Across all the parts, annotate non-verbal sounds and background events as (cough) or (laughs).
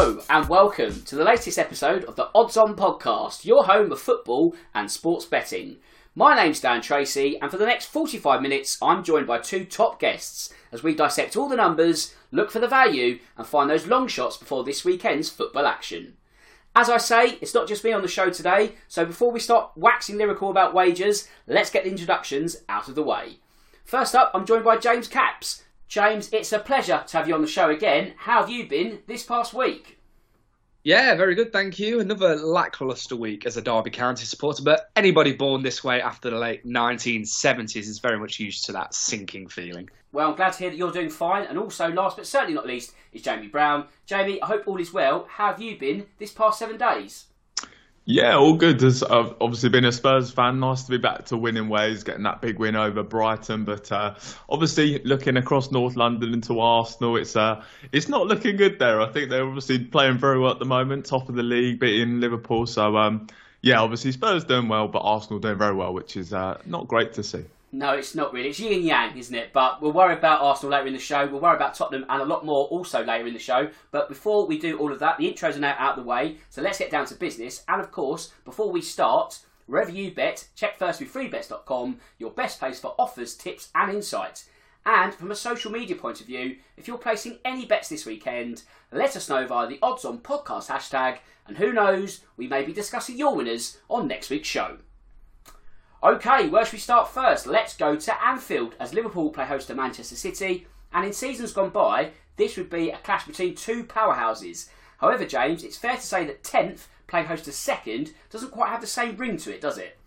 Hello, and welcome to the latest episode of the Odds On Podcast, your home of football and sports betting. My name's Dan Tracy, and for the next 45 minutes, I'm joined by two top guests as we dissect all the numbers, look for the value, and find those long shots before this weekend's football action. As I say, it's not just me on the show today, so before we start waxing lyrical about wagers, let's get the introductions out of the way. First up, I'm joined by James Caps. James, it's a pleasure to have you on the show again. How have you been this past week? Yeah, very good, thank you. Another lacklustre week as a Derby County supporter, but anybody born this way after the late 1970s is very much used to that sinking feeling. Well, I'm glad to hear that you're doing fine. And also, last but certainly not least, is Jamie Brown. Jamie, I hope all is well. How have you been this past seven days? Yeah, all good. There's uh, obviously been a Spurs fan. Nice to be back to winning ways, getting that big win over Brighton. But uh, obviously, looking across North London into Arsenal, it's uh, it's not looking good there. I think they're obviously playing very well at the moment, top of the league, beating Liverpool. So um, yeah, obviously Spurs doing well, but Arsenal doing very well, which is uh, not great to see. No, it's not really. It's yin and yang, isn't it? But we'll worry about Arsenal later in the show. We'll worry about Tottenham and a lot more also later in the show. But before we do all of that, the intros are now out of the way. So let's get down to business. And of course, before we start, wherever you bet, check first with freebets.com, your best place for offers, tips, and insights. And from a social media point of view, if you're placing any bets this weekend, let us know via the Odds On Podcast hashtag. And who knows, we may be discussing your winners on next week's show. Okay, where should we start first? Let's go to Anfield as Liverpool play host to Manchester City. And in seasons gone by, this would be a clash between two powerhouses. However, James, it's fair to say that 10th playing host to second doesn't quite have the same ring to it, does it?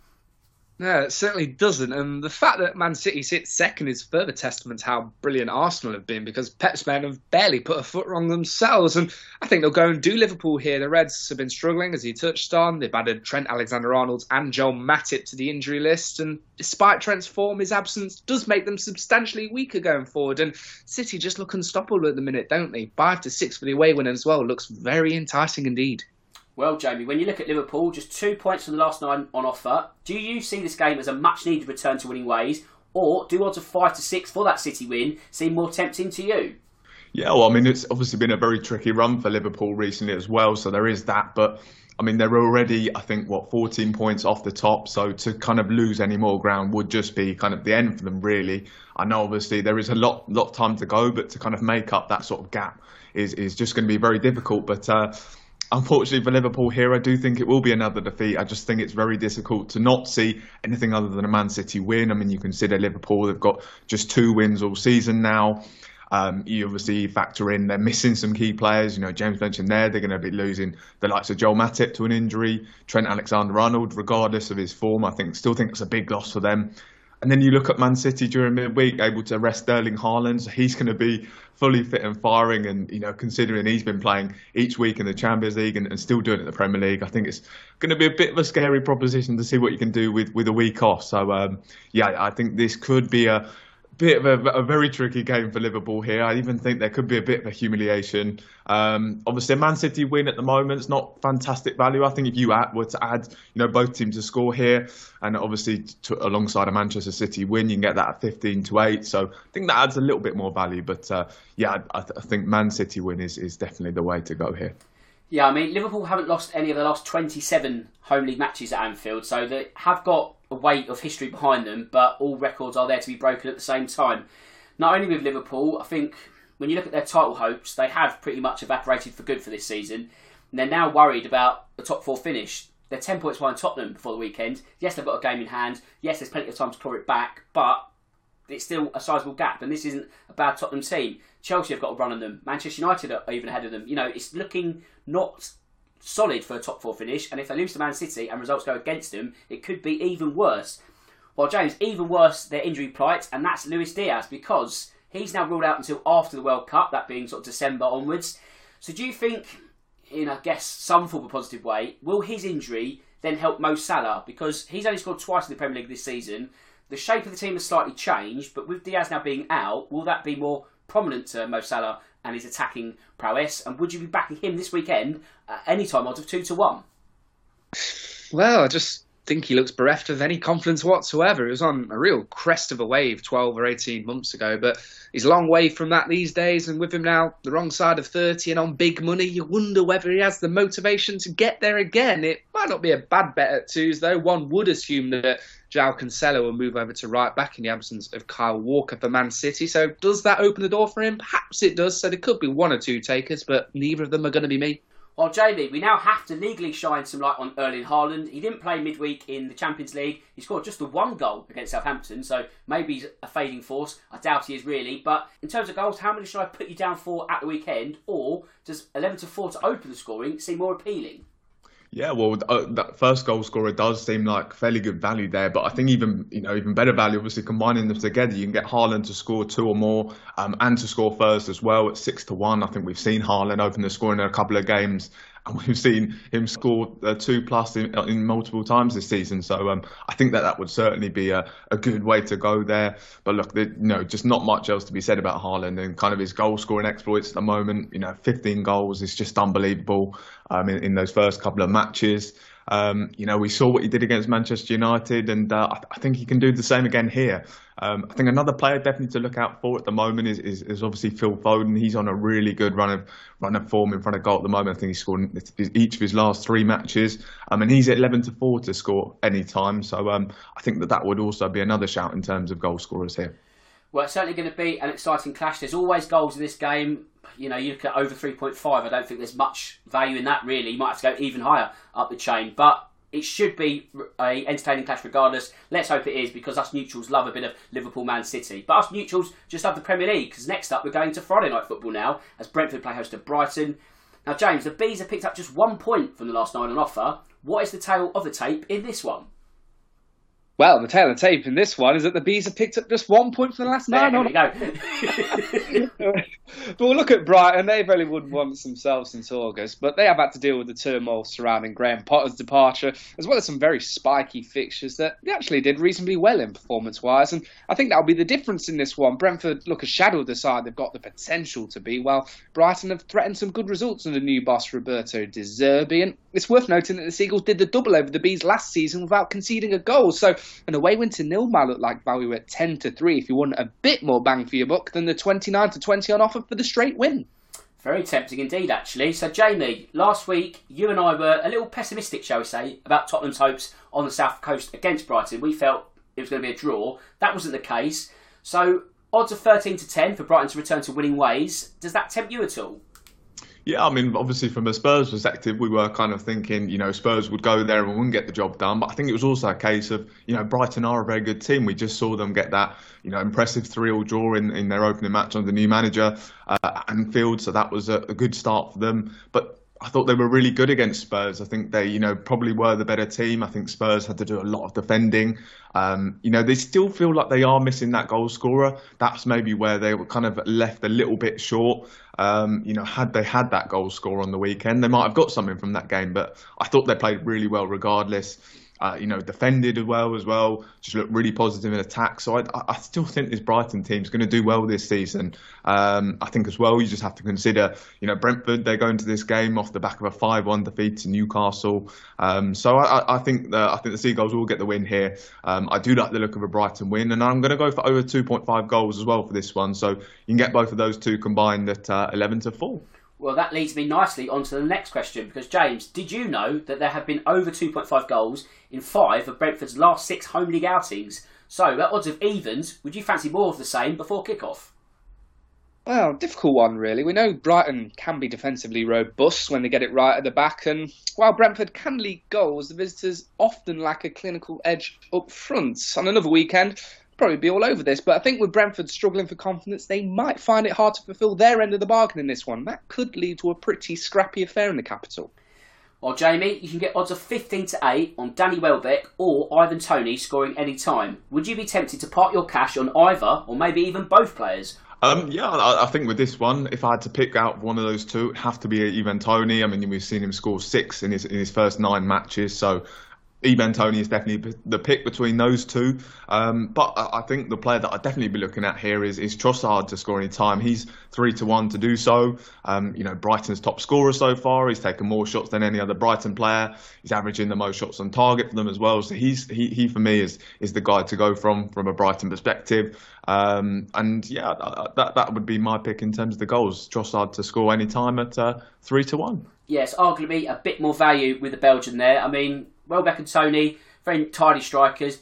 No, it certainly doesn't. And the fact that Man City sits second is further testament to how brilliant Arsenal have been because Pep's men have barely put a foot wrong themselves. And I think they'll go and do Liverpool here. The Reds have been struggling, as he touched on. They've added Trent Alexander Arnold and Joel Matip to the injury list. And despite Trent's form, his absence does make them substantially weaker going forward. And City just look unstoppable at the minute, don't they? Five to six for the away win as well. Looks very enticing indeed. Well, Jamie, when you look at Liverpool, just two points from the last nine on offer. Do you see this game as a much needed return to winning ways, or do odds of five to six for that City win seem more tempting to you? Yeah, well, I mean, it's obviously been a very tricky run for Liverpool recently as well, so there is that. But I mean, they're already, I think, what 14 points off the top, so to kind of lose any more ground would just be kind of the end for them, really. I know, obviously, there is a lot, lot of time to go, but to kind of make up that sort of gap is is just going to be very difficult. But uh, unfortunately for Liverpool here, I do think it will be another defeat. I just think it's very difficult to not see anything other than a Man City win. I mean, you consider Liverpool, they've got just two wins all season now. Um, you obviously factor in they're missing some key players. You know, James mentioned there they're going to be losing the likes of Joel Matip to an injury, Trent Alexander-Arnold, regardless of his form. I think still think it's a big loss for them. And then you look at Man City during midweek, able to rest Erling Haaland. So he's going to be fully fit and firing. And, you know, considering he's been playing each week in the Champions League and, and still doing it in the Premier League, I think it's going to be a bit of a scary proposition to see what you can do with, with a week off. So, um, yeah, I think this could be a, bit of a, a, very tricky game for Liverpool here. I even think there could be a bit of a humiliation. Um, obviously, a Man City win at the moment is not fantastic value. I think if you add, were to add, you know, both teams to score here, and obviously to, alongside a Manchester City win, you can get that at 15 to 8. So I think that adds a little bit more value. But uh, yeah, I, I, think Man City win is, is definitely the way to go here. Yeah, I mean, Liverpool haven't lost any of the last 27 home league matches at Anfield, so they have got a weight of history behind them, but all records are there to be broken at the same time. Not only with Liverpool, I think when you look at their title hopes, they have pretty much evaporated for good for this season. And they're now worried about the top four finish. They're 10 points behind Tottenham before the weekend. Yes, they've got a game in hand. Yes, there's plenty of time to claw it back, but it's still a sizable gap. And this isn't a bad Tottenham team. Chelsea have got a run on them. Manchester United are even ahead of them. You know, it's looking not solid for a top four finish. And if they lose to Man City and results go against them, it could be even worse. Well, James, even worse, their injury plight, and that's Luis Diaz because he's now ruled out until after the World Cup, that being sort of December onwards. So, do you think, in I guess some form of positive way, will his injury then help Mo Salah because he's only scored twice in the Premier League this season? The shape of the team has slightly changed, but with Diaz now being out, will that be more prominent to Mo Salah and his attacking prowess? And would you be backing him this weekend at any time odds of two to one? Well, I just think he looks bereft of any confidence whatsoever. He was on a real crest of a wave 12 or 18 months ago, but he's a long way from that these days. And with him now the wrong side of 30 and on big money, you wonder whether he has the motivation to get there again. It might not be a bad bet at twos, though. One would assume that João Cancelo will move over to right back in the absence of Kyle Walker for Man City. So does that open the door for him? Perhaps it does. So there could be one or two takers, but neither of them are going to be me. Well, Jamie, we now have to legally shine some light on Erling Haaland. He didn't play midweek in the Champions League. He scored just the one goal against Southampton, so maybe he's a fading force. I doubt he is really. But in terms of goals, how many should I put you down for at the weekend? Or does 11 to 4 to open the scoring seem more appealing? Yeah, well, uh, that first goal scorer does seem like fairly good value there, but I think even you know even better value, obviously combining them together, you can get Haaland to score two or more, um, and to score first as well at six to one. I think we've seen Haaland open the scoring in a couple of games, and (laughs) we've seen him score uh, two plus in, in, multiple times this season. So um, I think that that would certainly be a, a good way to go there. But look, you know, just not much else to be said about Haaland and kind of his goal scoring exploits at the moment. You know, 15 goals is just unbelievable um, in, in those first couple of matches. Um, you know, we saw what he did against Manchester United, and uh, I, think he can do the same again here. Um, I think another player definitely to look out for at the moment is, is, is, obviously Phil Foden. He's on a really good run of run of form in front of goal at the moment. I think he's scored each of his last three matches, um, and he's at 11 to four to score any time. So um, I think that that would also be another shout in terms of goal scorers here. Well, it's certainly going to be an exciting clash. There's always goals in this game. You know, you look at over 3.5, I don't think there's much value in that, really. You might have to go even higher up the chain. But it should be a entertaining clash regardless. Let's hope it is because us neutrals love a bit of Liverpool Man City. But us neutrals just love the Premier League because next up we're going to Friday night football now as Brentford play host to Brighton. Now, James, the Bees have picked up just one point from the last nine on offer. What is the tale of the tape in this one? Well, the tale of tape in this one is that the bees have picked up just one point for the last nine. There we go. (laughs) but we'll look at Brighton. They've only won once themselves since August, but they have had to deal with the turmoil surrounding Graham Potter's departure, as well as some very spiky fixtures that they actually did reasonably well in performance-wise. And I think that'll be the difference in this one. Brentford look a shadow of the side they've got the potential to be, while Brighton have threatened some good results under new boss Roberto De Zerbi. And it's worth noting that the Seagulls did the double over the Bees last season without conceding a goal. So an away win to nil might look like value at 10 to 3 if you want a bit more bang for your buck than the 29 to 20 on offer for the straight win. Very tempting indeed, actually. So, Jamie, last week you and I were a little pessimistic, shall we say, about Tottenham's hopes on the south coast against Brighton. We felt it was going to be a draw. That wasn't the case. So, odds of 13 to 10 for Brighton to return to winning ways. Does that tempt you at all? Yeah, I mean, obviously from a Spurs perspective, we were kind of thinking, you know, Spurs would go there and wouldn't get the job done. But I think it was also a case of, you know, Brighton are a very good team. We just saw them get that, you know, impressive 3-all draw in, in their opening match under the new manager, uh, Anfield. So that was a, a good start for them. But I thought they were really good against Spurs. I think they, you know, probably were the better team. I think Spurs had to do a lot of defending. Um, you know, they still feel like they are missing that goal scorer. That's maybe where they were kind of left a little bit short. Um, you know, had they had that goal score on the weekend, they might have got something from that game. But I thought they played really well regardless. Uh, you know, defended well as well. Just looked really positive in attack. So I, I still think this Brighton team is going to do well this season. Um, I think as well, you just have to consider, you know, Brentford. They're going to this game off the back of a five-one defeat to Newcastle. Um, so I, I, think the, I think the Seagulls will get the win here. Um, I do like the look of a Brighton win, and I'm going to go for over 2.5 goals as well for this one. So you can get both of those two combined at uh, 11 to four. Well, that leads me nicely onto the next question because, James, did you know that there have been over 2.5 goals in five of Brentford's last six home league outings? So, at odds of evens, would you fancy more of the same before kick-off? Well, difficult one, really. We know Brighton can be defensively robust when they get it right at the back, and while Brentford can leak goals, the visitors often lack a clinical edge up front. On another weekend, probably be all over this, but I think with Brentford struggling for confidence, they might find it hard to fulfil their end of the bargain in this one. That could lead to a pretty scrappy affair in the capital. Well, Jamie, you can get odds of 15 to 8 on Danny Welbeck or Ivan Toney scoring any time. Would you be tempted to part your cash on either or maybe even both players? Um, yeah, I, I, think with this one, if I had to pick out one of those two, it'd have to be Ivan Toney. I mean, we've seen him score six in his in his first nine matches, so Ivan Toney is definitely the pick between those two. Um, but I think the player that I'd definitely be looking at here is, is Trossard to score any time. He's three to one to do so. Um, you know, Brighton's top scorer so far. He's taken more shots than any other Brighton player. He's averaging the most shots on target for them as well. So he's he, he for me is is the guy to go from from a Brighton perspective. Um, and yeah, that that would be my pick in terms of the goals. Trossard to score any time at uh, three to one. Yes, arguably a bit more value with the Belgian there. I mean, Welbeck and Toney, very tidy strikers.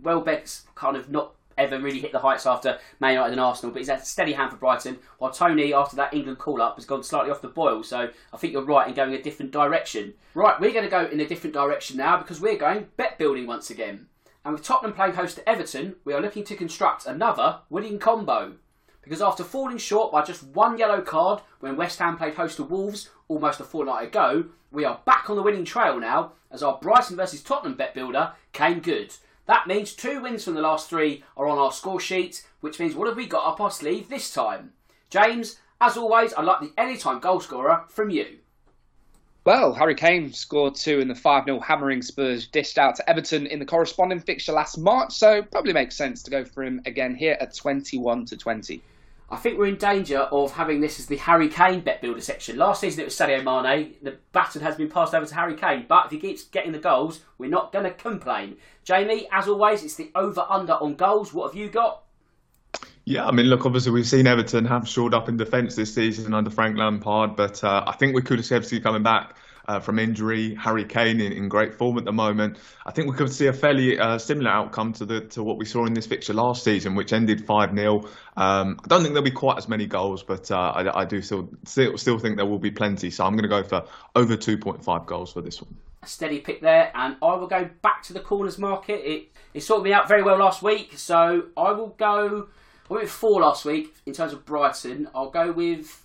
Welbeck's kind of not ever really hit the heights after Man United and Arsenal, but he's a steady hand for Brighton. While Toney, after that England call up, has gone slightly off the boil. So I think you're right in going a different direction. Right, we're going to go in a different direction now because we're going bet building once again. And with Tottenham playing host to Everton, we are looking to construct another winning combo. Because after falling short by just one yellow card when West Ham played host to Wolves almost a fortnight ago, we are back on the winning trail now as our Brighton versus Tottenham bet builder came good. That means two wins from the last three are on our score sheet, which means what have we got up our sleeve this time? James, as always, I'd like the anytime goal scorer from you. Well, Harry Kane scored two in the 5 0 hammering Spurs dished out to Everton in the corresponding fixture last March, so probably makes sense to go for him again here at 21 to 20. I think we're in danger of having this as the Harry Kane bet builder section. Last season it was Sadio Mane. The baton has been passed over to Harry Kane, but if he keeps getting the goals, we're not going to complain. Jamie, as always, it's the over under on goals. What have you got? Yeah, I mean, look, obviously we've seen Everton have shored up in defence this season under Frank Lampard, but uh, I think we could have seen coming back uh, from injury. Harry Kane in, in, great form at the moment. I think we could see a fairly uh, similar outcome to the to what we saw in this fixture last season, which ended five 0 um, I don't think there'll be quite as many goals, but uh, I, I, do still, still still think there will be plenty. So I'm going to go for over 2.5 goals for this one. A steady pick there, and I will go back to the corners market. It it sorted me out very well last week, so I will go. I went with four last week in terms of Brighton. I'll go with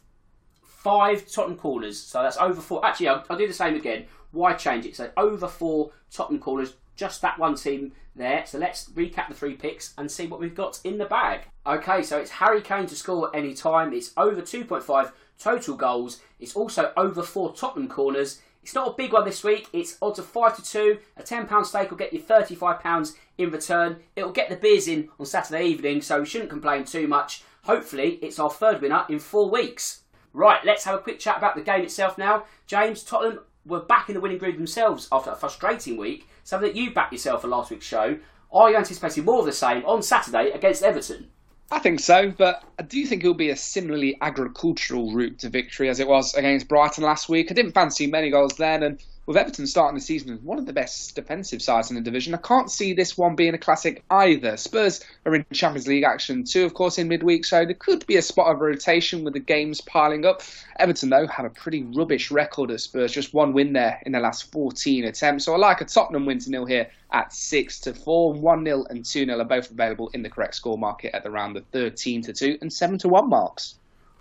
five Tottenham corners. So that's over four. Actually, I'll, I'll do the same again. Why change it? So over four Tottenham corners, just that one team there. So let's recap the three picks and see what we've got in the bag. Okay, so it's Harry Kane to score any time. It's over 2.5 total goals. It's also over four Tottenham corners. It's not a big one this week. It's odds of 5 to 2. A £10 stake will get you £35 in return. It'll get the beers in on Saturday evening, so we shouldn't complain too much. Hopefully, it's our third winner in four weeks. Right, let's have a quick chat about the game itself now. James, Tottenham were back in the winning groove themselves after a frustrating week, something that you backed yourself for last week's show. Are you anticipating more of the same on Saturday against Everton? I think so, but I do think it'll be a similarly agricultural route to victory as it was against Brighton last week. I didn't fancy many goals then, and with Everton starting the season as one of the best defensive sides in the division, I can't see this one being a classic either. Spurs are in Champions League action too, of course, in midweek, so there could be a spot of rotation with the games piling up. Everton, though, have a pretty rubbish record at Spurs, just one win there in the last 14 attempts. So I like a Tottenham win to nil here at 6 to 4. 1 0 and 2 0 are both available in the correct score market at around the 13 to 2 and 7 to 1 marks.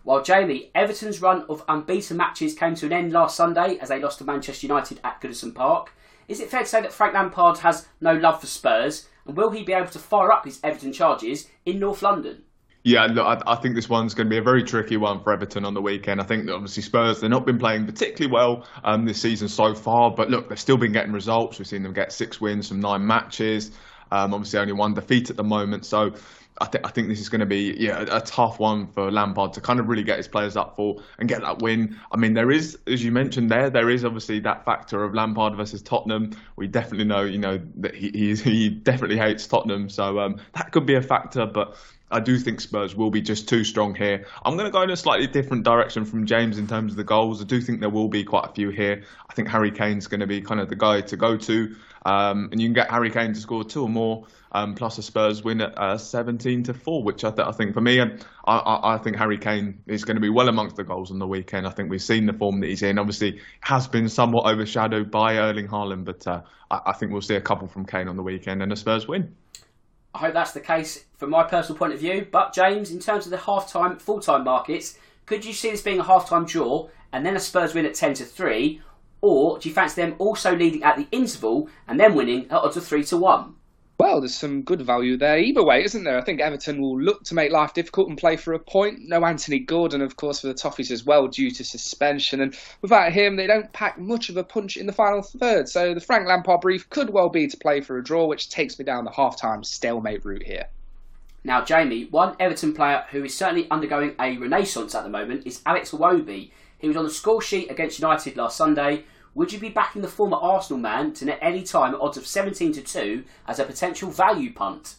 While Jamie, Everton's run of unbeaten matches came to an end last Sunday as they lost to Manchester United at Goodison Park. Is it fair to say that Frank Lampard has no love for Spurs, and will he be able to fire up his Everton charges in North London? Yeah, look, I, I, think this one's going to be a very tricky one for Everton on the weekend. I think that obviously Spurs, they've not been playing particularly well um, this season so far, but look, they've still been getting results. We've seen them get six wins from nine matches. Um, obviously, only one defeat at the moment. So I, th- I think this is going to be yeah a, tough one for Lampard to kind of really get his players up for and get that win. I mean, there is, as you mentioned there, there is obviously that factor of Lampard versus Tottenham. We definitely know, you know, that he he definitely hates Tottenham, so um, that could be a factor. But I do think Spurs will be just too strong here. I'm going to go in a slightly different direction from James in terms of the goals. I do think there will be quite a few here. I think Harry Kane's going to be kind of the guy to go to, um, and you can get Harry Kane to score two or more um, plus a Spurs win at uh, 17 to four, which I, th- I, think for me, I, I, I, think Harry Kane is going to be well amongst the goals on the weekend. I think we've seen the form that he's in. Obviously, has been somewhat overshadowed by Erling Haaland, but uh, I, I think we'll see a couple from Kane on the weekend and a Spurs win. I hope that's the case from my personal point of view. But James, in terms of the half-time, full-time markets, could you see this being a half-time draw and then a Spurs win at 10 to 3? Or do you fancy them also leading at the interval and then winning at odds of 3 to 1? Well, there's some good value there either way, isn't there? I think Everton will look to make life difficult and play for a point. No Anthony Gordon, of course, for the Toffees as well, due to suspension. And without him, they don't pack much of a punch in the final third. So the Frank Lampard brief could well be to play for a draw, which takes me down the half time stalemate route here. Now, Jamie, one Everton player who is certainly undergoing a renaissance at the moment is Alex Iwobi. He was on the score sheet against United last Sunday would you be backing the former Arsenal man to net any time at odds of 17 to 2 as a potential value punt?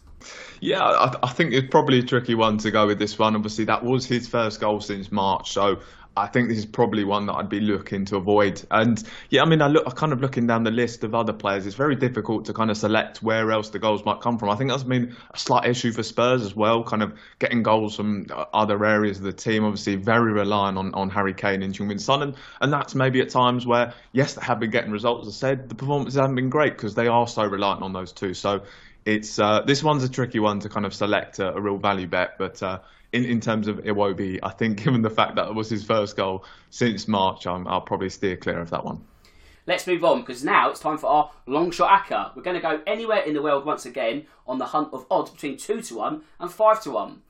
Yeah, I, I, think it's probably a tricky one to go with this one. Obviously, that was his first goal since March, so I think this is probably one that I'd be looking to avoid. And yeah, I mean, I look, I kind of looking down the list of other players. It's very difficult to kind of select where else the goals might come from. I think that's been a slight issue for Spurs as well, kind of getting goals from other areas of the team. Obviously, very reliant on, on Harry Kane and Heung-min Son, and, and that's maybe at times where yes, they have been getting results. As I said, the performances haven't been great because they are so reliant on those two. So it's uh, this one's a tricky one to kind of select a, a real value bet, but. Uh, in, in terms of Iwobi, I think (laughs) given the fact that it was his first goal since March, um, i will probably steer clear of that one. Let's move on because now it's time for our long shot acca. We're going to go anywhere in the world once again on the hunt of odds between 2 to 1 and 5 to 1.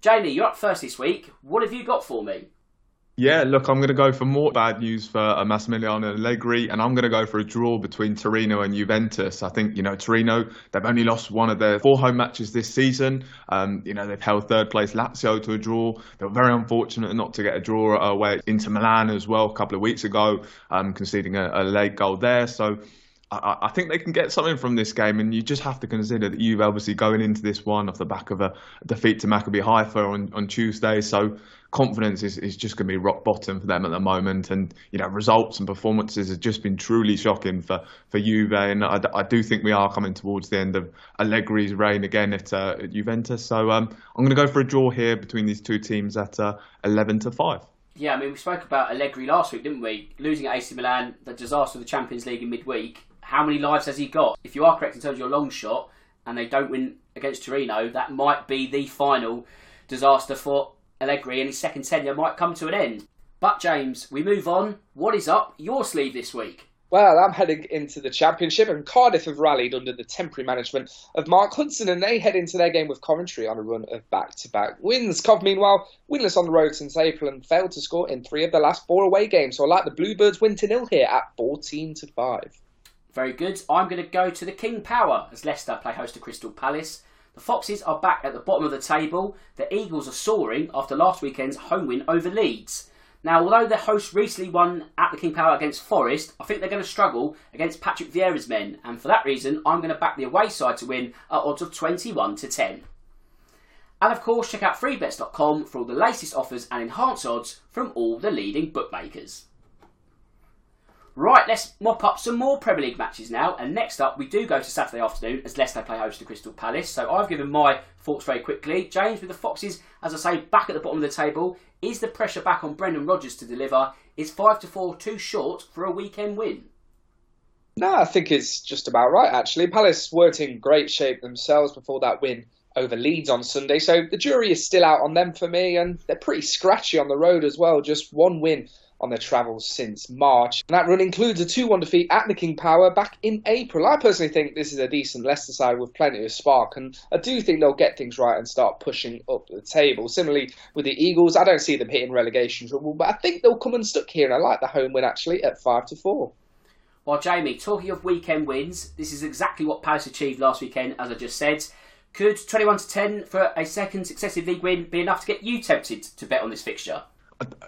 Jamie, you're up first this week. What have you got for me? Yeah, look, I'm going to go for more bad news for uh, Massimiliano Allegri, and I'm going to go for a draw between Torino and Juventus. I think, you know, Torino, they've only lost one of their four home matches this season. Um, you know, they've held third place Lazio to a draw. They were very unfortunate not to get a draw away into Milan as well a couple of weeks ago, um, conceding a, a late goal there. So, I, think they can get something from this game, and you just have to consider that you've obviously going into this one off the back of a defeat to Maccabi Haifa on, on Tuesday. So confidence is, is just going to be rock bottom for them at the moment. And, you know, results and performances have just been truly shocking for, for Juve. And I, I do think we are coming towards the end of Allegri's reign again at, uh, at Juventus. So um, I'm going to go for a draw here between these two teams at uh, 11 to 5. Yeah, I mean, we spoke about Allegri last week, didn't we? Losing at AC Milan, the disaster of the Champions League in midweek how many lives has he got? If you are correct in terms of your long shot, and they don't win against Torino, that might be the final disaster for Allegri, and his second tenure might come to an end. But James, we move on. What is up your sleeve this week? Well, I'm heading into the Championship, and Cardiff have rallied under the temporary management of Mark Hudson, and they head into their game with Coventry on a run of back-to-back wins. Cov, meanwhile, winless on the road since April and failed to score in three of the last four away games. So I like the Bluebirds win to nil here at 14 to five. Very good. I'm going to go to the King Power as Leicester play host to Crystal Palace. The Foxes are back at the bottom of the table. The Eagles are soaring after last weekend's home win over Leeds. Now, although the host recently won at the King Power against Forest, I think they're going to struggle against Patrick Vieira's men, and for that reason, I'm going to back the away side to win at odds of 21 to 10. And of course, check out freebets.com for all the latest offers and enhanced odds from all the leading bookmakers. Right, let's mop up some more Premier League matches now. And next up, we do go to Saturday afternoon as Leicester play host to Crystal Palace. So I've given my thoughts very quickly. James, with the Foxes, as I say, back at the bottom of the table, is the pressure back on Brendan Rodgers to deliver? Is five to four too short for a weekend win? No, I think it's just about right. Actually, Palace weren't in great shape themselves before that win over Leeds on Sunday, so the jury is still out on them for me, and they're pretty scratchy on the road as well. Just one win on their travels since March. And that run includes a 2 1 defeat at the King Power back in April. I personally think this is a decent Leicester side with plenty of spark, and I do think they'll get things right and start pushing up the table. Similarly with the Eagles, I don't see them hitting relegation trouble, but I think they'll come unstuck here, and I like the home win actually at 5 to 4. Well, Jamie, talking of weekend wins, this is exactly what Palace achieved last weekend, as I just said. Could 21 to 10 for a second successive league win be enough to get you tempted to bet on this fixture?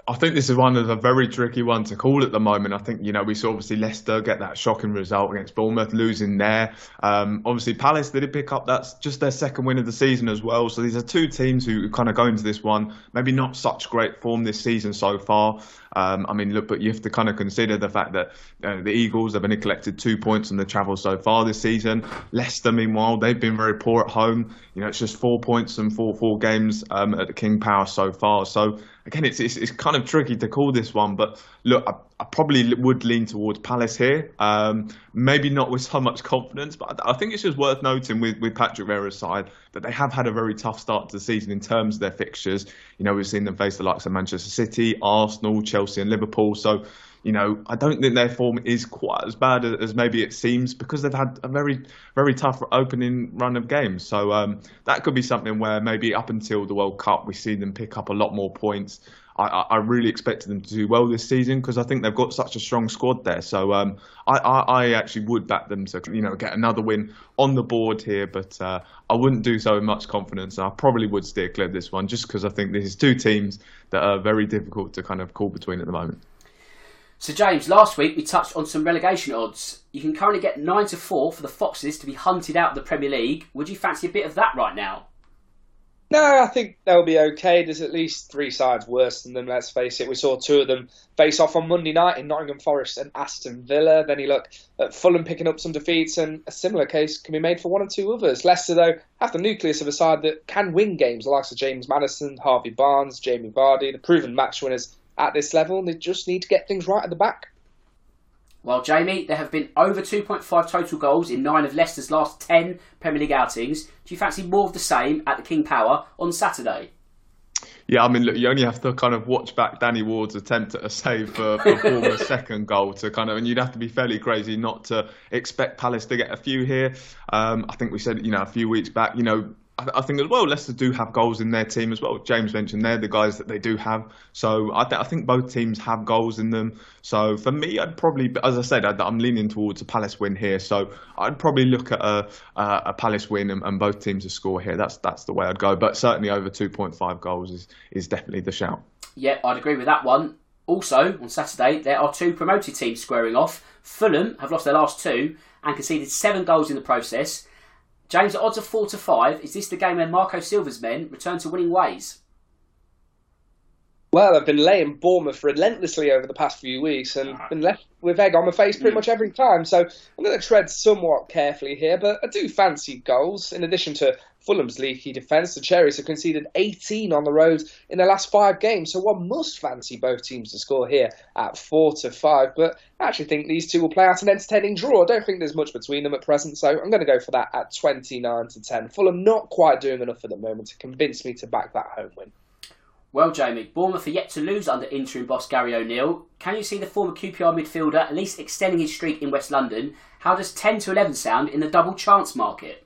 I think this is one of the very tricky ones to call at the moment. I think you know we saw obviously Leicester get that shocking result against Bournemouth, losing there. Um, obviously Palace did pick up that's just their second win of the season as well. So these are two teams who kind of go into this one maybe not such great form this season so far. Um, I mean, look, but you have to kind of consider the fact that uh, the Eagles have only collected two points on the travel so far this season. Leicester, meanwhile, they've been very poor at home. You know, it's just four points and four four games um, at the King Power so far. So again, it's, it's, it's kind of tricky to call this one. But look, I probably would lean towards Palace here. Um, maybe not with so much confidence, but I think it's just worth noting with, with Patrick Vieira's side that they have had a very tough start to the season in terms of their fixtures. You know, we've seen them face the likes of Manchester City, Arsenal, Chelsea, and Liverpool. So, you know, I don't think their form is quite as bad as maybe it seems because they've had a very, very tough opening run of games. So um, that could be something where maybe up until the World Cup, we see them pick up a lot more points. I, I really expected them to do well this season because I think they've got such a strong squad there. So um, I, I, I, actually would back them to you know get another win on the board here, but uh, I wouldn't do so with much confidence. I probably would steer clear of this one just because I think this is two teams that are very difficult to kind of call between at the moment. So James, last week we touched on some relegation odds. You can currently get nine to four for the Foxes to be hunted out of the Premier League. Would you fancy a bit of that right now? No, I think they'll be okay. There's at least three sides worse than them, let's face it. We saw two of them face off on Monday night in Nottingham Forest and Aston Villa. Then you look at Fulham picking up some defeats, and a similar case can be made for one or two others. Leicester, though, have the nucleus of a side that can win games, the likes of James Maddison, Harvey Barnes, Jamie Vardy, the proven match winners at this level. They just need to get things right at the back. Well, Jamie, there have been over 2.5 total goals in nine of Leicester's last 10 Premier League outings. Do you fancy more of the same at the King Power on Saturday? Yeah, I mean, look, you only have to kind of watch back Danny Ward's attempt at a save for, for (laughs) Bournemouth's second goal to kind of, and you'd have to be fairly crazy not to expect Palace to get a few here. Um, I think we said, you know, a few weeks back, you know, I, think as well, Leicester do have goals in their team as well. James mentioned they're the guys that they do have. So I, th- I think both teams have goals in them. So for me, I'd probably, as I said, I, am leaning towards a Palace win here. So I'd probably look at a, a, a Palace win and, and, both teams to score here. That's that's the way I'd go. But certainly over 2.5 goals is, is definitely the shout. Yeah, I'd agree with that one. Also, on Saturday, there are two promoted teams squaring off. Fulham have lost their last two and conceded seven goals in the process. James, at odds of 4 to 5, is this the game where Marco Silva's men return to winning ways? Well, I've been laying Bournemouth relentlessly over the past few weeks and been left with egg on my face pretty mm. much every time. So I'm going to tread somewhat carefully here, but I do fancy goals. In addition to Fulham's leaky defence, the Cherries have conceded 18 on the road in their last five games, so one must fancy both teams to score here at 4 to 5. But I actually think these two will play out an entertaining draw. I don't think there's much between them at present, so I'm going to go for that at 29 to 10. Fulham not quite doing enough at the moment to convince me to back that home win. Well, Jamie, Bournemouth are yet to lose under interim boss Gary O'Neil. Can you see the former QPR midfielder at least extending his streak in West London? How does 10 to 11 sound in the double chance market?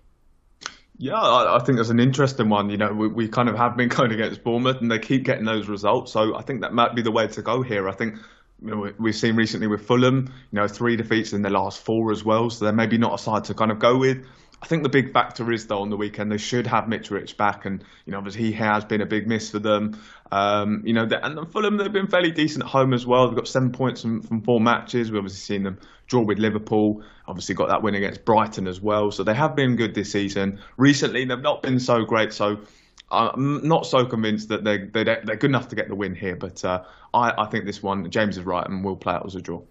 Yeah, I, think that's an interesting one. You know, we, we kind of have been (laughs) going against Bournemouth and they keep getting those results. So I think that might be the way to go here. I think you know, we've seen recently with Fulham, you know, three defeats in the last four as well. So they're maybe not a side to kind of go with. I think the big factor is though on the weekend they should have Mitrovic back, and you know obviously he has been a big miss for them. Um, you know, and Fulham they've been fairly decent at home as well. They've got seven points from, from four matches. We've obviously seen them draw with Liverpool. Obviously got that win against Brighton as well. So they have been good this season. Recently they've not been so great. So I'm not so convinced that they're they're, they're good enough to get the win here. But uh, I, I think this one James is right and will play out as a draw.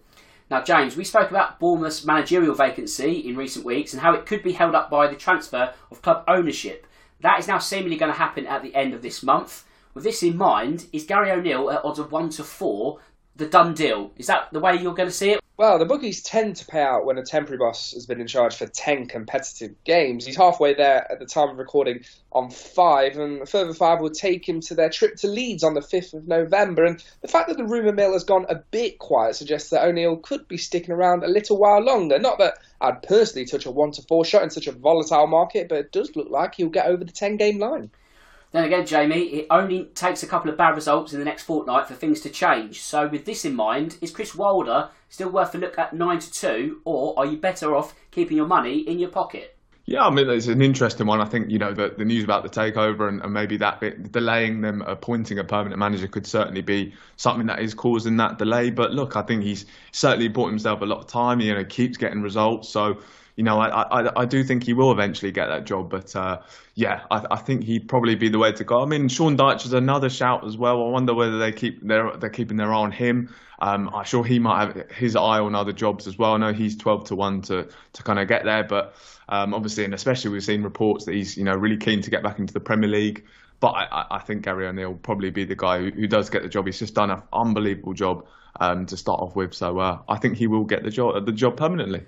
Now, James, we spoke about Bournemouth's managerial vacancy in recent weeks and how it could be held up by the transfer of club ownership. That is now seemingly going to happen at the end of this month. With this in mind, is Gary O'Neil at odds of 1 to 4 the done deal? Is that the way you're going to see it? Well, the bookies tend to pay out when a temporary boss has been in charge for 10 competitive games. He's halfway there at the time of recording on five, and a further five will take him to their trip to Leeds on the 5th of November. And the fact that the rumour mill has gone a bit quiet suggests that O'Neil could be sticking around a little while longer. Not that I'd personally touch a 1 to 4 shot in such a volatile market, but it does look like he'll get over the 10 game line. Then again, Jamie, it only takes a couple of bad results in the next fortnight for things to change. So, with this in mind, is Chris Wilder still worth a look at 9 to 2, or are you better off keeping your money in your pocket? Yeah, I mean, it's an interesting one. I think, you know, the, the news about the takeover and, and maybe that bit delaying them appointing a permanent manager could certainly be something that is causing that delay. But look, I think he's certainly bought himself a lot of time. You know, keeps getting results. So, you know, I, I, I do think he will eventually get that job. But uh, yeah, I, I think he'd probably be the way to go. I mean, Sean Dyche is another shout as well. I wonder whether they keep they're they're keeping their eye on him. Um, I'm sure he might have his eye on other jobs as well. I know he's 12 to one to to kind of get there, but um, obviously, and especially we've seen reports that he's you know really keen to get back into the Premier League. but I, I think Gary O'Neil will probably be the guy who, who, does get the job. He's just done an unbelievable job um, to start off with, so uh, I think he will get the job the job permanently.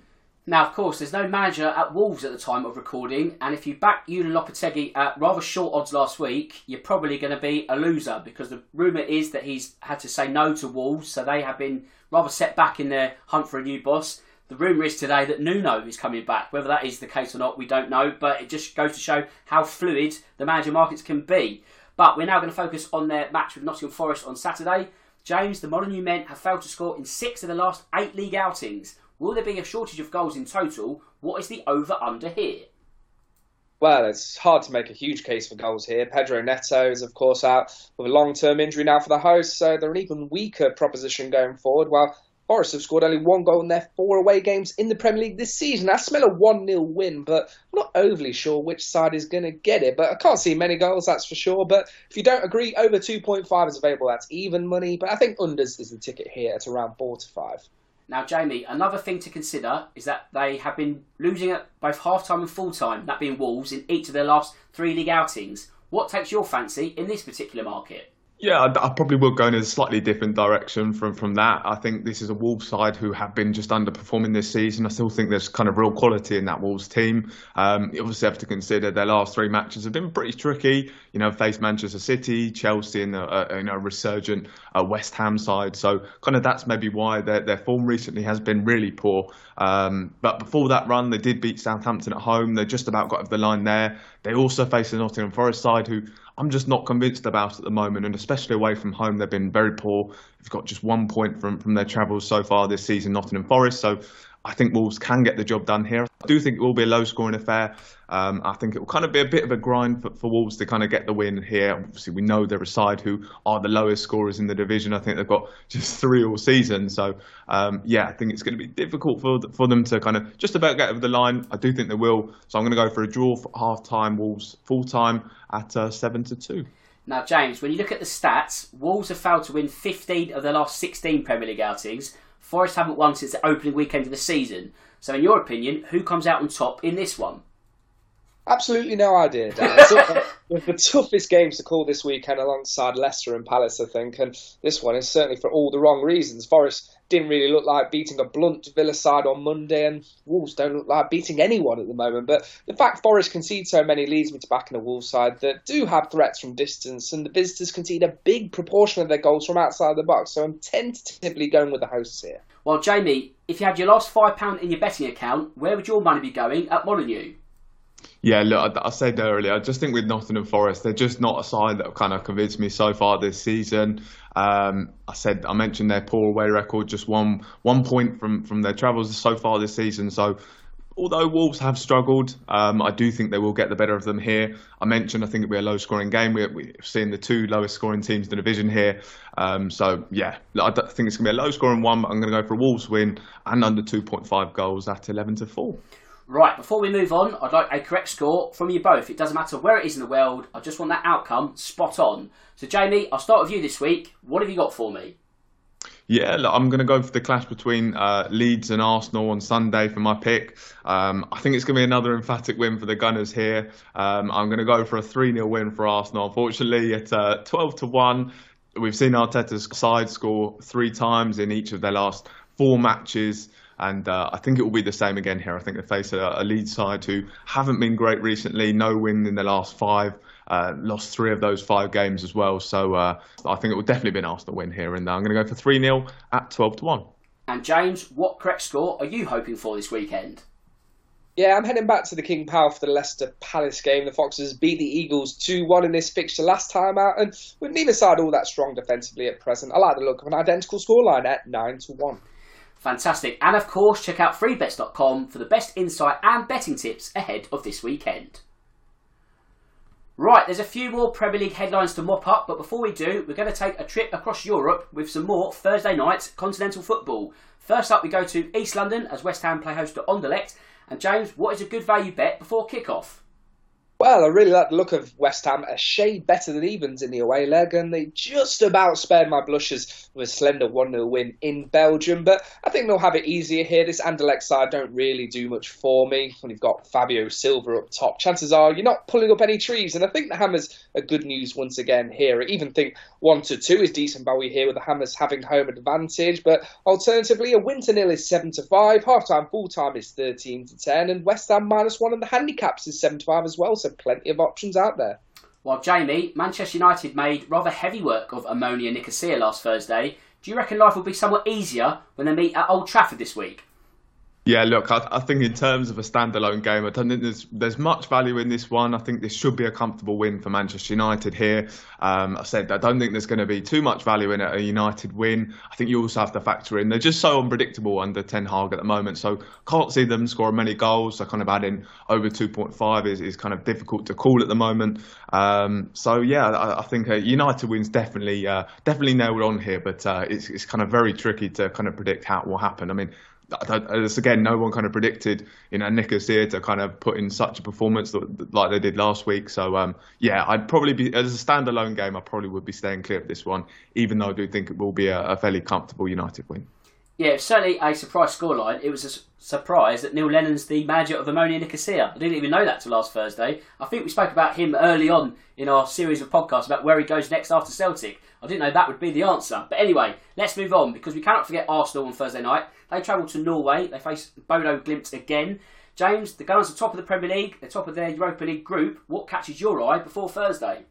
Now, of course, there's no manager at Wolves at the time of recording, and if you back Julen Lopetegui at rather short odds last week, you're probably going to be a loser because the rumour is that he's had to say no to Wolves, so they have been rather set back in their hunt for a new boss. The rumour is today that Nuno is coming back. Whether that is the case or not, we don't know, but it just goes to show how fluid the manager markets can be. But we're now going to focus on their match with Nottingham Forest on Saturday. James, the Molineux men have failed to score in six of the last eight league outings. Will there be a shortage of goals in total? What is the over under here? Well, it's hard to make a huge case for goals here. Pedro Neto is, of course, out with a long term injury now for the hosts, so they're an even weaker proposition going forward. While Forest have scored only one goal in their four away games in the Premier League this season. I smell a 1 0 win, but I'm not overly sure which side is going to get it. But I can't see many goals, that's for sure. But if you don't agree, over 2.5 is available. That's even money. But I think unders is the ticket here at around 4 to 5. Now, Jamie, another thing to consider is that they have been losing at both half time and full time, that being Wolves, in each of their last three league outings. What takes your fancy in this particular market? Yeah, I, I, probably will go in a slightly different direction from, from that. I think this is a Wolves side who have been just underperforming this season. I still think there's kind of real quality in that Wolves team. Um, you obviously have to consider their last three matches have been pretty tricky. You know, faced Manchester City, Chelsea, and a, a resurgent uh, West Ham side. So kind of that's maybe why their, their form recently has been really poor. Um, but before that run, they did beat Southampton at home. They just about got over the line there. They also faced the Nottingham Forest side, who I'm just not convinced about at the moment, and especially away from home, they've been very poor. They've got just one point from, from their travels so far this season, Nottingham Forest. So I think Wolves can get the job done here. I do think it will be a low scoring affair. Um, I think it will kind of be a bit of a grind for, for Wolves to kind of get the win here. Obviously, we know they're a side who are the lowest scorers in the division. I think they've got just three all season. So, um, yeah, I think it's going to be difficult for, for them to kind of just about get over the line. I do think they will. So I'm going to go for a draw for half time, Wolves full time at uh, 7 to 2. Now, James, when you look at the stats, Wolves have failed to win 15 of their last 16 Premier League outings. Forest haven't won since the opening weekend of the season. So, in your opinion, who comes out on top in this one? Absolutely no idea, Dan. (laughs) the toughest games to call this weekend alongside Leicester and Palace, I think, and this one is certainly for all the wrong reasons. Forest didn't really look like beating a blunt Villa side on Monday, and Wolves don't look like beating anyone at the moment. But the fact Forest concede so many leads me to back in a Wolves side that do have threats from distance, and the visitors concede a big proportion of their goals from outside the box. So I'm tentatively going with the hosts here. Well, Jamie, if you had your last £5 in your betting account, where would your money be going at Molineux? Yeah, look, I, I said earlier, I just think with Nottingham Forest, they're just not a side that kind of convinced me so far this season. Um, I said I mentioned their poor away record, just one one point from from their travels so far this season. So although Wolves have struggled, um, I do think they will get the better of them here. I mentioned I think it'll be a low scoring game. We're, we're seeing the two lowest scoring teams in the division here. Um, so, yeah, I think it's going to be a low scoring one, but I'm going to go for a Wolves win and under 2.5 goals at 11 to 4. Right, before we move on, I'd like a correct score from you both. It doesn't matter where it is in the world, I just want that outcome spot on. So, Jamie, I'll start with you this week. What have you got for me? Yeah, look, I'm going to go for the clash between uh, Leeds and Arsenal on Sunday for my pick. Um, I think it's going to be another emphatic win for the Gunners here. Um, I'm going to go for a 3 0 win for Arsenal. Unfortunately, at uh, 12 to 1, we've seen Arteta's side score three times in each of their last four matches. And uh, I think it will be the same again here. I think they face a, a Leeds side who haven't been great recently. No win in the last five. Uh, lost three of those five games as well. So uh, I think it will definitely be an Arsenal win here. And I'm going to go for 3 0 at 12 to 1. And James, what correct score are you hoping for this weekend? Yeah, I'm heading back to the King Power for the Leicester Palace game. The Foxes beat the Eagles 2 1 in this fixture last time out, and with neither side all that strong defensively at present, I like the look of an identical scoreline at 9 to 1. Fantastic. And of course, check out freebets.com for the best insight and betting tips ahead of this weekend. Right, there's a few more Premier League headlines to mop up, but before we do, we're going to take a trip across Europe with some more Thursday night continental football. First up, we go to East London as West Ham play host to Anderlecht. And James, what is a good value bet before kick-off? Well, I really like the look of West Ham, a shade better than evens in the away leg, and they just about spared my blushes with a slender 1 0 win in Belgium. But I think they'll have it easier here. This Anderlecht side don't really do much for me. When you've got Fabio Silva up top, chances are you're not pulling up any trees. And I think the Hammers are good news once again here. I even think 1 to 2 is decent value here with the Hammers having home advantage. But alternatively, a win to nil is 7 to 5, half time, full time is 13 to 10, and West Ham minus 1 and the handicaps is 7 to 5 as well. So plenty of options out there. Well, Jamie, Manchester United made rather heavy work of Omonia Nicosia last Thursday. Do you reckon life will be somewhat easier when they meet at Old Trafford this week? Yeah, look, I, I, think in terms of a standalone game, I don't think there's there's much value in this one. I think this should be a comfortable win for Manchester United here. Um, I said I don't think there's going to be too much value in a United win. I think you also have to factor in they're just so unpredictable under Ten Hag at the moment, so can't see them scoring many goals. So kind of adding over 2.5 is, is kind of difficult to call at the moment. Um, so yeah, I, I think a United win's definitely uh, definitely nailed on here, but uh, it's it's kind of very tricky to kind of predict how it will happen. I mean as again, no one kind of predicted, you know, Nicosia to kind of put in such a performance that, like they did last week. So, um, yeah, I'd probably be, as a standalone game, I probably would be staying clear of this one, even though I do think it will be a, a fairly comfortable United win. Yeah, certainly a surprise scoreline. It was a surprise that Neil Lennon's the manager of Omonia Nicosia. I didn't even know that till last Thursday. I think we spoke about him early on in our series of podcasts about where he goes next after Celtic. I didn't know that would be the answer. But anyway, let's move on because we cannot forget Arsenal on Thursday night. They travel to Norway. They face Bodo Glimt again. James, the Gunners are top of the Premier League. They're top of their Europa League group. What catches your eye before Thursday?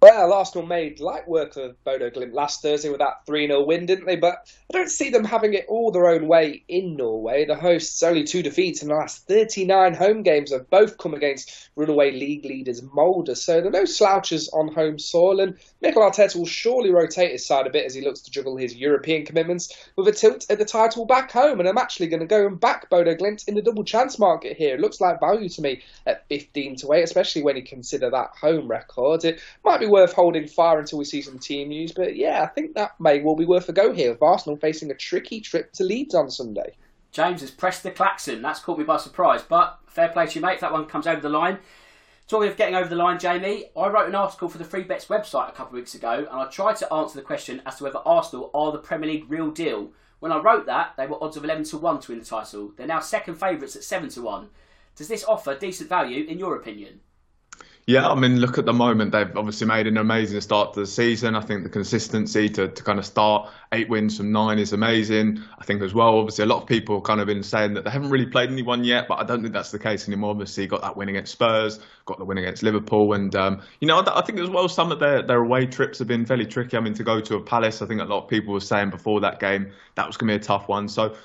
Well, Arsenal made light work of Bodo Glimt last Thursday with that 3 0 win, didn't they? But I don't see them having it all their own way in Norway. The hosts only two defeats in the last 39 home games have both come against runaway league leaders Molde, so there are no slouches on home soil. And Mikel Arteta will surely rotate his side a bit as he looks to juggle his European commitments with a tilt at the title back home. And I'm actually going to go and back Bodo Glimt in the double chance market here. It looks like value to me at 15 to 8, especially when you consider that home record. It might be worth holding fire until we see some team news. But yeah, I think that may well be worth a go here with Arsenal facing a tricky trip to Leeds on Sunday. James has pressed the klaxon. That's caught me by surprise. But fair play to you, mate. That one comes over the line. Talking of getting over the line, Jamie, I wrote an article for the Free Bets website a couple of weeks ago, and I tried to answer the question as to whether Arsenal are the Premier League real deal. When I wrote that, they were odds of 11 to 1 to win the title. They're now second favourites at 7 to 1. Does this offer decent value, in your opinion? Yeah, I mean, look at the moment. They've obviously made an amazing start to the season. I think the consistency to, to kind of start eight wins from nine is amazing. I think as well, obviously, a lot of people have kind of been saying that they haven't really played anyone yet, but I don't think that's the case anymore. Obviously, got that win against Spurs, got the win against Liverpool, and um, you know, I think as well some of their their away trips have been fairly tricky. I mean, to go to a Palace, I think a lot of people were saying before that game that was going to be a tough one. So,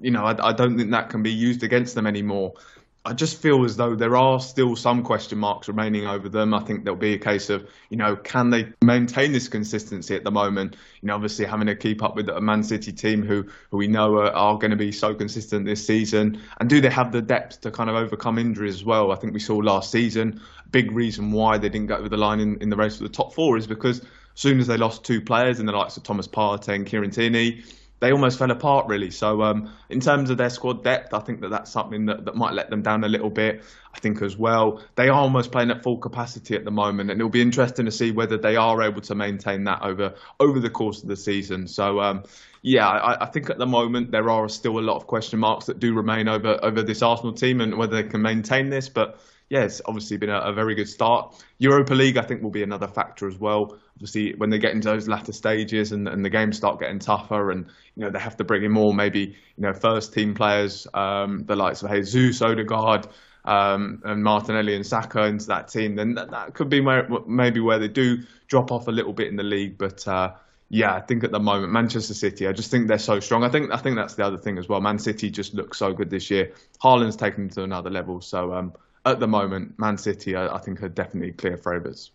you know, I, I don't think that can be used against them anymore. I just feel as though there are still some question marks remaining over them. I think there'll be a case of, you know, can they maintain this consistency at the moment? You know, obviously having to keep up with a Man City team who, who we know are, are going to be so consistent this season. And do they have the depth to kind of overcome injuries as well? I think we saw last season, a big reason why they didn't get over the line in, in the race for the top four is because as soon as they lost two players in the likes of Thomas Partey and Kieran Tierney, they almost fell apart really. So um, in terms of their squad depth, I think that that's something that, that might let them down a little bit. I think as well they are almost playing at full capacity at the moment, and it'll be interesting to see whether they are able to maintain that over over the course of the season. So um, yeah, I, I, think at the moment there are still a lot of question marks that do remain over over this Arsenal team and whether they can maintain this, but yeah, it's obviously been a, a, very good start. Europa League, I think, will be another factor as well. Obviously, when they get into those latter stages and, and the games start getting tougher, and you know they have to bring in more, maybe you know first team players, um, the likes of Jesus, Odegaard, um, and Martinelli and Saka into that team, then that, that, could be where, maybe where they do drop off a little bit in the league. But uh, yeah, I think at the moment Manchester City, I just think they're so strong. I think I think that's the other thing as well. Man City just looks so good this year. Haaland's taken to another level, so. Um, at the moment, Man City, I, I think, are definitely clear favourites.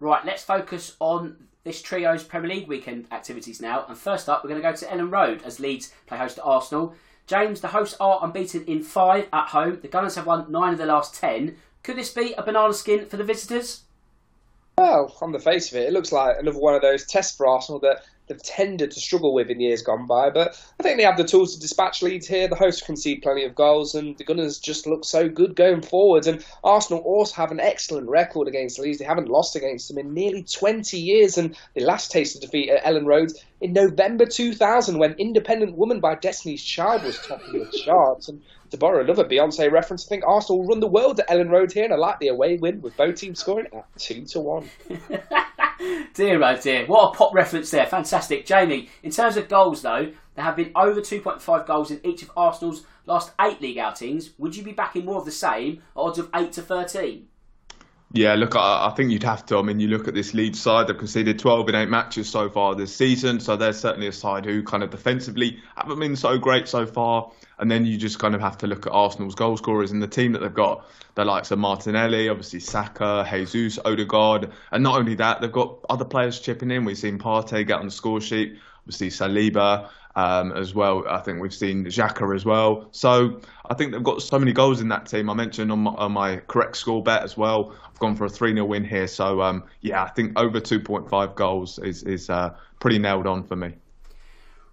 Right, let's focus on this trio's Premier League weekend activities now. And first up, we're going to go to Elland Road as Leeds play host to Arsenal. James, the hosts are unbeaten in five at home. The Gunners have won nine of the last ten. Could this be a banana skin for the visitors? Well, on the face of it, it looks like another one of those tests for Arsenal that they've tended to struggle with in years gone by. But I think they have the tools to dispatch Leeds here. The hosts concede plenty of goals, and the Gunners just look so good going forwards. And Arsenal also have an excellent record against Leeds. They haven't lost against them in nearly 20 years, and they last tasted defeat at Elland Road in November 2000 when Independent Woman by Destiny's Child was topping the charts. And to borrow another Beyonce reference, I think Arsenal run the world at Elland Road here, and I like the away win with both teams scoring at 2 to 1. (laughs) dear oh dear, what a pop reference there. Fantastic. Jamie, in terms of goals though, there have been over 2.5 goals in each of Arsenal's last eight league outings. Would you be backing more of the same odds of 8 to 13? Yeah, look, I, I, think you'd have to. I mean, you look at this Leeds side; they've conceded 12 in eight matches so far this season, so they're certainly a side who kind of defensively haven't been so great so far. And then you just kind of have to look at Arsenal's goal scorers and the team that they've got. The likes of Martinelli, obviously Saka, Jesus, Odegaard, and not only that, they've got other players chipping in. We've seen Partey get on the score sheet, obviously Saliba um, as well. I think we've seen Xhaka as well. So I think they've got so many goals in that team. I mentioned on my, on my correct score bet as well. I've gone for a 3 0 win here. So um, yeah, I think over 2.5 goals is, is uh, pretty nailed on for me.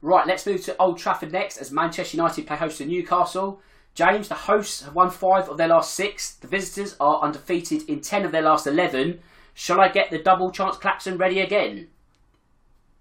Right, let's move to Old Trafford next as Manchester United play host to Newcastle. James, the hosts have won five of their last six. The visitors are undefeated in 10 of their last 11. Shall I get the double chance klaxon ready again?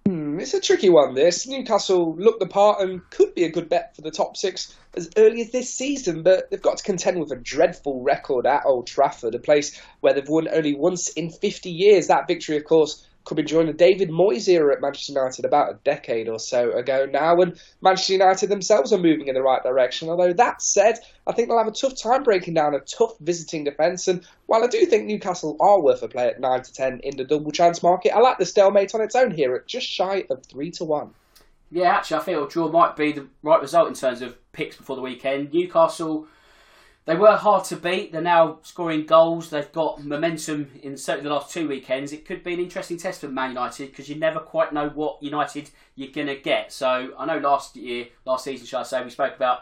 Hmm, it's a tricky one, this. Newcastle look the part and could be a good bet for the top six as early as this season, but they've got to contend with a dreadful record at Old Trafford, a place where they've won only once in 50 years. That victory, of course, could be during the David Moyes era at Manchester United about a decade or so ago now, and Manchester United themselves are moving in the right direction. Although that said, I think they'll have a tough time breaking down a tough visiting defence. And while I do think Newcastle are worth a play at nine to ten in the double chance market, I like the stalemate on its own here at just shy of three to one. Yeah, actually, I feel a draw might be the right result in terms of picks before the weekend. Newcastle they were hard to beat. They're now scoring goals. They've got momentum in certainly the last two weekends. It could be an interesting test for Man United because you never quite know what United you're going to get. So I know last year, last season, shall I say, we spoke about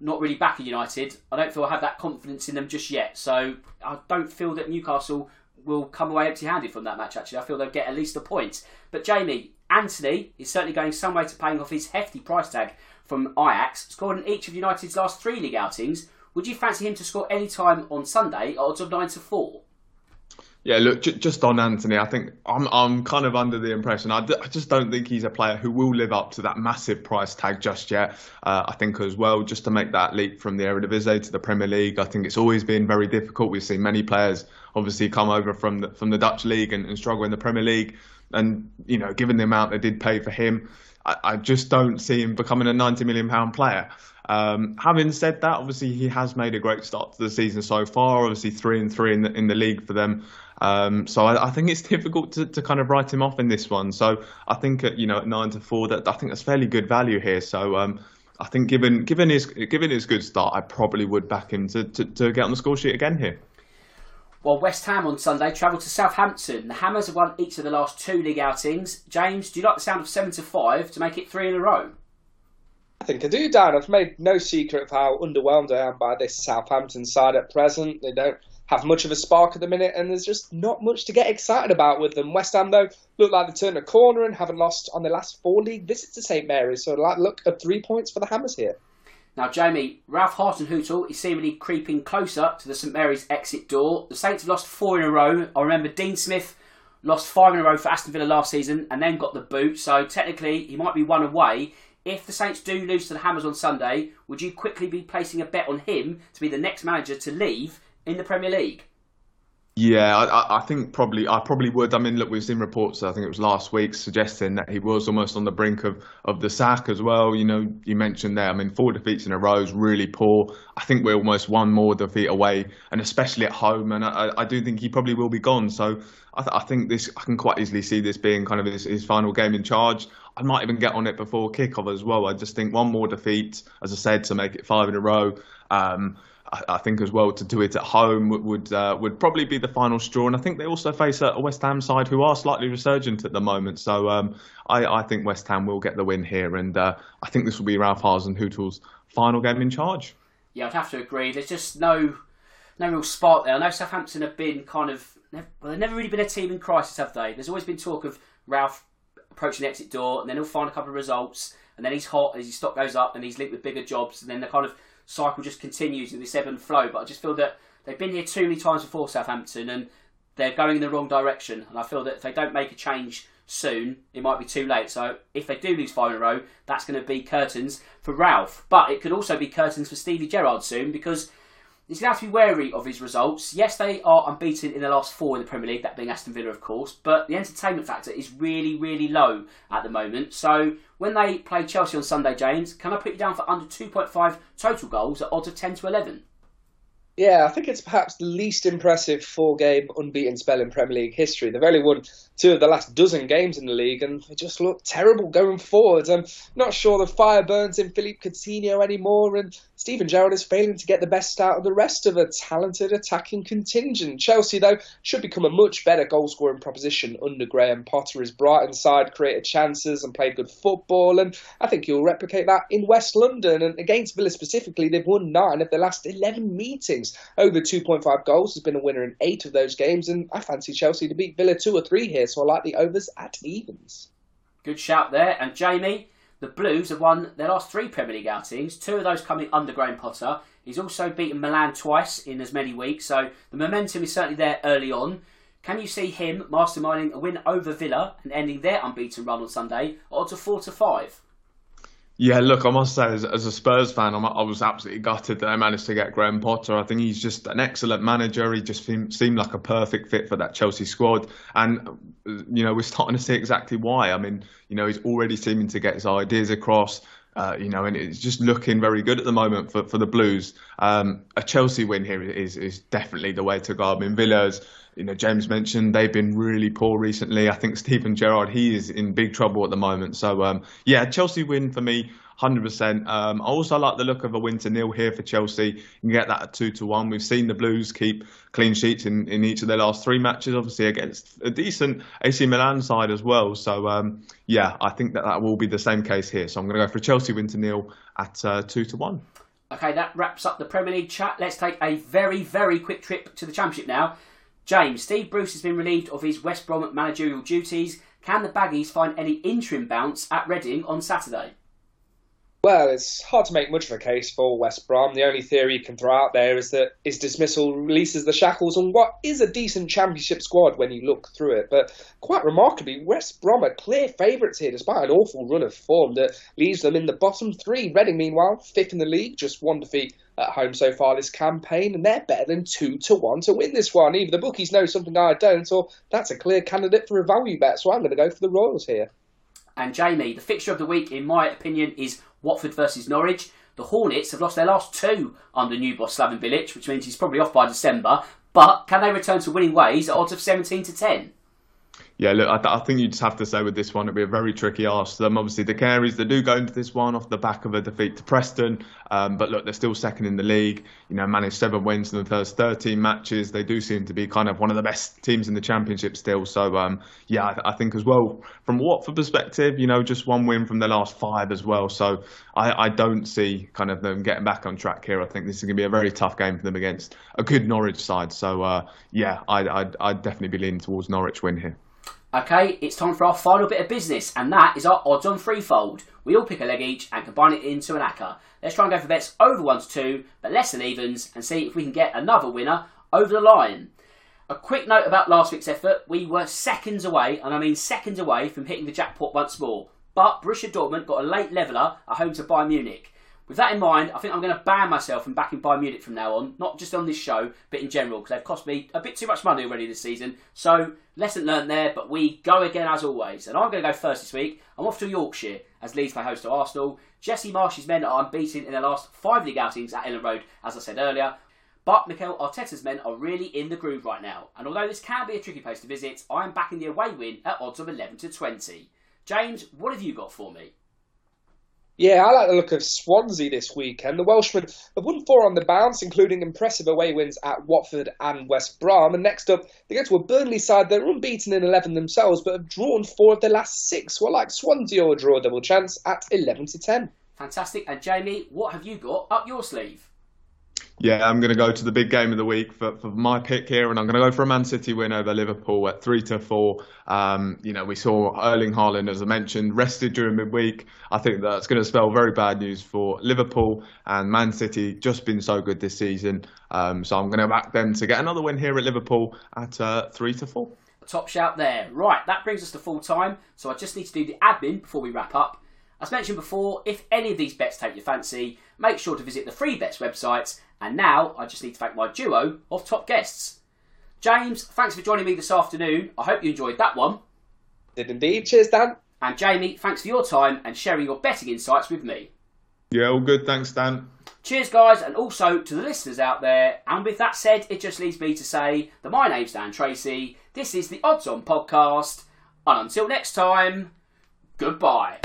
not really backing United. I don't feel I have that confidence in them just yet. So I don't feel that Newcastle will come away empty-handed from that match. Actually, I feel they'll get at least a point. But Jamie Antony is certainly going some way to paying off his hefty price tag from Ajax, scored in each of United's last three league outings would you fancy him to score any time on Sunday odds of 9 to 4? Yeah, look, j- just on Antony, I think I'm I'm kind of under the impression. I, d- I just don't think he's a player who will live up to that massive price tag just yet. Uh, I think as well, just to make that leap from the Eredivisie to the Premier League, I think it's always been very difficult. We've seen many players obviously come over from the, from the Dutch league and, and struggle in the Premier League. And you know, given the amount they did pay for him, I, I just don't see him becoming a 90 million pound player. Um, having said that, obviously he has made a great start to the season so far. Obviously three and three in the in the league for them. Um, so I, I, think it's difficult to, to kind of write him off in this one. So I think at, you know at nine to four that I think that's fairly good value here. So um, I think given given his given his good start, I probably would back him to, to, to get on the score sheet again here. Well, West Ham on Sunday travel to Southampton. The Hammers have won each of the last two league outings. James, do you like the sound of seven to five to make it three in a row? I think I do, Dan. I've made no secret of how underwhelmed I am by this Southampton side at present. They don't have much of a spark at the minute, and there's just not much to get excited about with them. West Ham, though, look like they turned a corner and haven't lost on their last four league visits to St Mary's. So, like, look at three points for the Hammers here. Now, Jamie, Ralph Hasenhüttl is seemingly creeping closer to the St Mary's exit door. The Saints have lost four in a row. I remember Dean Smith lost five in a row for Aston Villa last season and then got the boot. So technically, he might be one away. If the Saints do lose to the Hammers on Sunday, would you quickly be placing a bet on him to be the next manager to leave in the Premier League? Yeah, I, I, think probably I probably would. I mean, look, we've seen reports. I think it was last week suggesting that he was almost on the brink of, of the sack as well. You know, you mentioned there. I mean, four defeats in a row is really poor. I think we're almost one more defeat away, and especially at home. And I, I do think he probably will be gone. So I, th- I think this I can quite easily see this being kind of his, his final game in charge. I might even get on it before kickoff as well. I just think one more defeat, as I said, to make it five in a row. Um, I, I, think as well to do it at home would would, uh, would, probably be the final straw. And I think they also face a, West Ham side who are slightly resurgent at the moment. So um, I, I, think West Ham will get the win here, and uh, I think this will be Ralph Hasenhüttl's final game in charge. Yeah, I'd have to agree. There's just no no real spark there. I know Southampton have been kind of well, they've never really been a team in crisis, have they? There's always been talk of Ralph approaching the exit door, and then he'll find a couple of results, and then he's hot as his stock goes up, and he's linked with bigger jobs, and then the kind of cycle just continues in this ebb and flow. But I just feel that they've been here too many times before Southampton, and they're going in the wrong direction. And I feel that if they don't make a change soon, it might be too late. So if they do lose five in a row, that's going to be curtains for Ralph. But it could also be curtains for Stevie Gerrard soon because he's going to have to be wary of his results. Yes, they are unbeaten in the last four in the Premier League, that being Aston Villa, of course, but the entertainment factor is really, really low at the moment. So when they play Chelsea on Sunday, James, can I put you down for under 2.5 total goals at odds of 10 to 11? Yeah, I think it's perhaps the least impressive four game unbeaten spell in Premier League history. They've only won two of the last dozen games in the league and they just look terrible going forward. I'm not sure the fire burns in Philippe Coutinho anymore and Steven Gerrard is failing to get the best out of the rest of a talented attacking contingent. Chelsea, though, should become a much better goal scoring proposition under Graham Potter. His Brighton side created chances and played good football, and I think he'll replicate that in West London. And against Villa specifically, they've won nine of their last 11 meetings. Over 2.5 goals, has been a winner in eight of those games, and I fancy Chelsea to beat Villa two or three here, so I like the overs at evens. Good shout there. And Jamie, the Blues have won their last three Premier League outings, two of those coming under Graham Potter. He's also beaten Milan twice in as many weeks, so the momentum is certainly there early on. Can you see him masterminding a win over Villa and ending their unbeaten run on Sunday? Odds of four to five. Yeah, look, I must say, as, as a Spurs fan, I'm, i was absolutely gutted that they managed to get Graham Potter. I think he's just an excellent manager. He just seemed like a perfect fit for that Chelsea squad. And, you know, we're starting to see exactly why. I mean, you know, he's already seeming to get his ideas across. Uh, you know, and it's just looking very good at the moment for, for the Blues. Um, a Chelsea win here is is definitely the way to go. I mean, Villa's, you know, James mentioned they've been really poor recently. I think Steven Gerrard, he is in big trouble at the moment. So, um, yeah, Chelsea win for me. 100%. Um, I also like the look of a win to nil here for Chelsea. You can get that at 2 to 1. We've seen the Blues keep clean sheets in, in each of their last three matches, obviously against a decent AC Milan side as well. So, um, yeah, I think that that will be the same case here. So I'm going to go for Chelsea win to nil at uh, 2 to 1. Okay, that wraps up the Premier League chat. Let's take a very, very quick trip to the Championship now. James, Steve Bruce has been relieved of his West Brom managerial duties. Can the Baggies find any interim bounce at Reading on Saturday? Well, it's hard to make much of a case for West Brom. The only theory you can throw out there is that his dismissal releases the shackles on what is a decent championship squad when you look through it. But quite remarkably, West Brom are clear favourites here despite an awful run of form that leaves them in the bottom three. Reading, meanwhile, fifth in the league, just one defeat at home so far this campaign, and they're better than two to one to win this one. Either the bookies know something I don't, or that's a clear candidate for a value bet. So I'm going to go for the Royals here. And Jamie, the fixture of the week, in my opinion, is Watford versus Norwich. The Hornets have lost their last two under new boss Slaven Bilic, which means he's probably off by December. But can they return to winning ways at odds of 17 to 10? Yeah, look, I, th- I, think you just have to say with this one, it'll be a very tricky ask them. Obviously, the Canaries, they do go into this one off the back of a defeat to Preston. Um, but look, they're still second in the league. You know, managed seven wins in the first 13 matches. They do seem to be kind of one of the best teams in the championship still. So, um, yeah, I, th- I, think as well, from Watford perspective, you know, just one win from the last five as well. So I, I don't see kind of them getting back on track here. I think this is going to be a very tough game for them against a good Norwich side. So, uh, yeah, I'd, I'd, I'd definitely be leaning towards Norwich win here. Okay, it's time for our final bit of business, and that is our odds on threefold. We all pick a leg each and combine it into an acca. Let's try and go for bets over 1 to 2, but less than evens, and see if we can get another winner over the line. A quick note about last week's effort we were seconds away, and I mean seconds away, from hitting the jackpot once more. But Borussia Dortmund got a late leveller at home to Bayern Munich. With that in mind, I think I'm going to ban myself from backing Bayern Munich from now on, not just on this show, but in general, because they've cost me a bit too much money already this season. So, lesson learned there, but we go again as always. And I'm going to go first this week. I'm off to Yorkshire as Leeds play host to Arsenal. Jesse Marsch's men are unbeaten in their last five league outings at Elland Road, as I said earlier. But Mikel Arteta's men are really in the groove right now. And although this can be a tricky place to visit, I am backing the away win at odds of 11 to 20. James, what have you got for me? Yeah, I like the look of Swansea this weekend. The Welshmen have won four on the bounce, including impressive away wins at Watford and West Brom. And next up, they go to a Burnley side that are unbeaten in 11 themselves, but have drawn four of their last six. Well, like Swansea or draw a double chance at 11 to 10. Fantastic. And Jamie, what have you got up your sleeve? Yeah, I'm going to go to the big game of the week for, for my pick here, and I'm going to go for a Man City win over Liverpool at three to four. Um, you know, we saw Erling Haaland, as I mentioned, rested during midweek. I think that's going to spell very bad news for Liverpool and Man City. Just been so good this season, um, so I'm going to back them to get another win here at Liverpool at uh, three to four. Top shout there. Right, that brings us to full time. So I just need to do the admin before we wrap up. As mentioned before, if any of these bets take your fancy, make sure to visit the free bets websites. And now I just need to thank my duo of top guests. James, thanks for joining me this afternoon. I hope you enjoyed that one. Did indeed. Cheers, Dan. And Jamie, thanks for your time and sharing your betting insights with me. Yeah, all good. Thanks, Dan. Cheers, guys, and also to the listeners out there. And with that said, it just leaves me to say that my name's Dan Tracy. This is the Odds On podcast. And until next time, goodbye.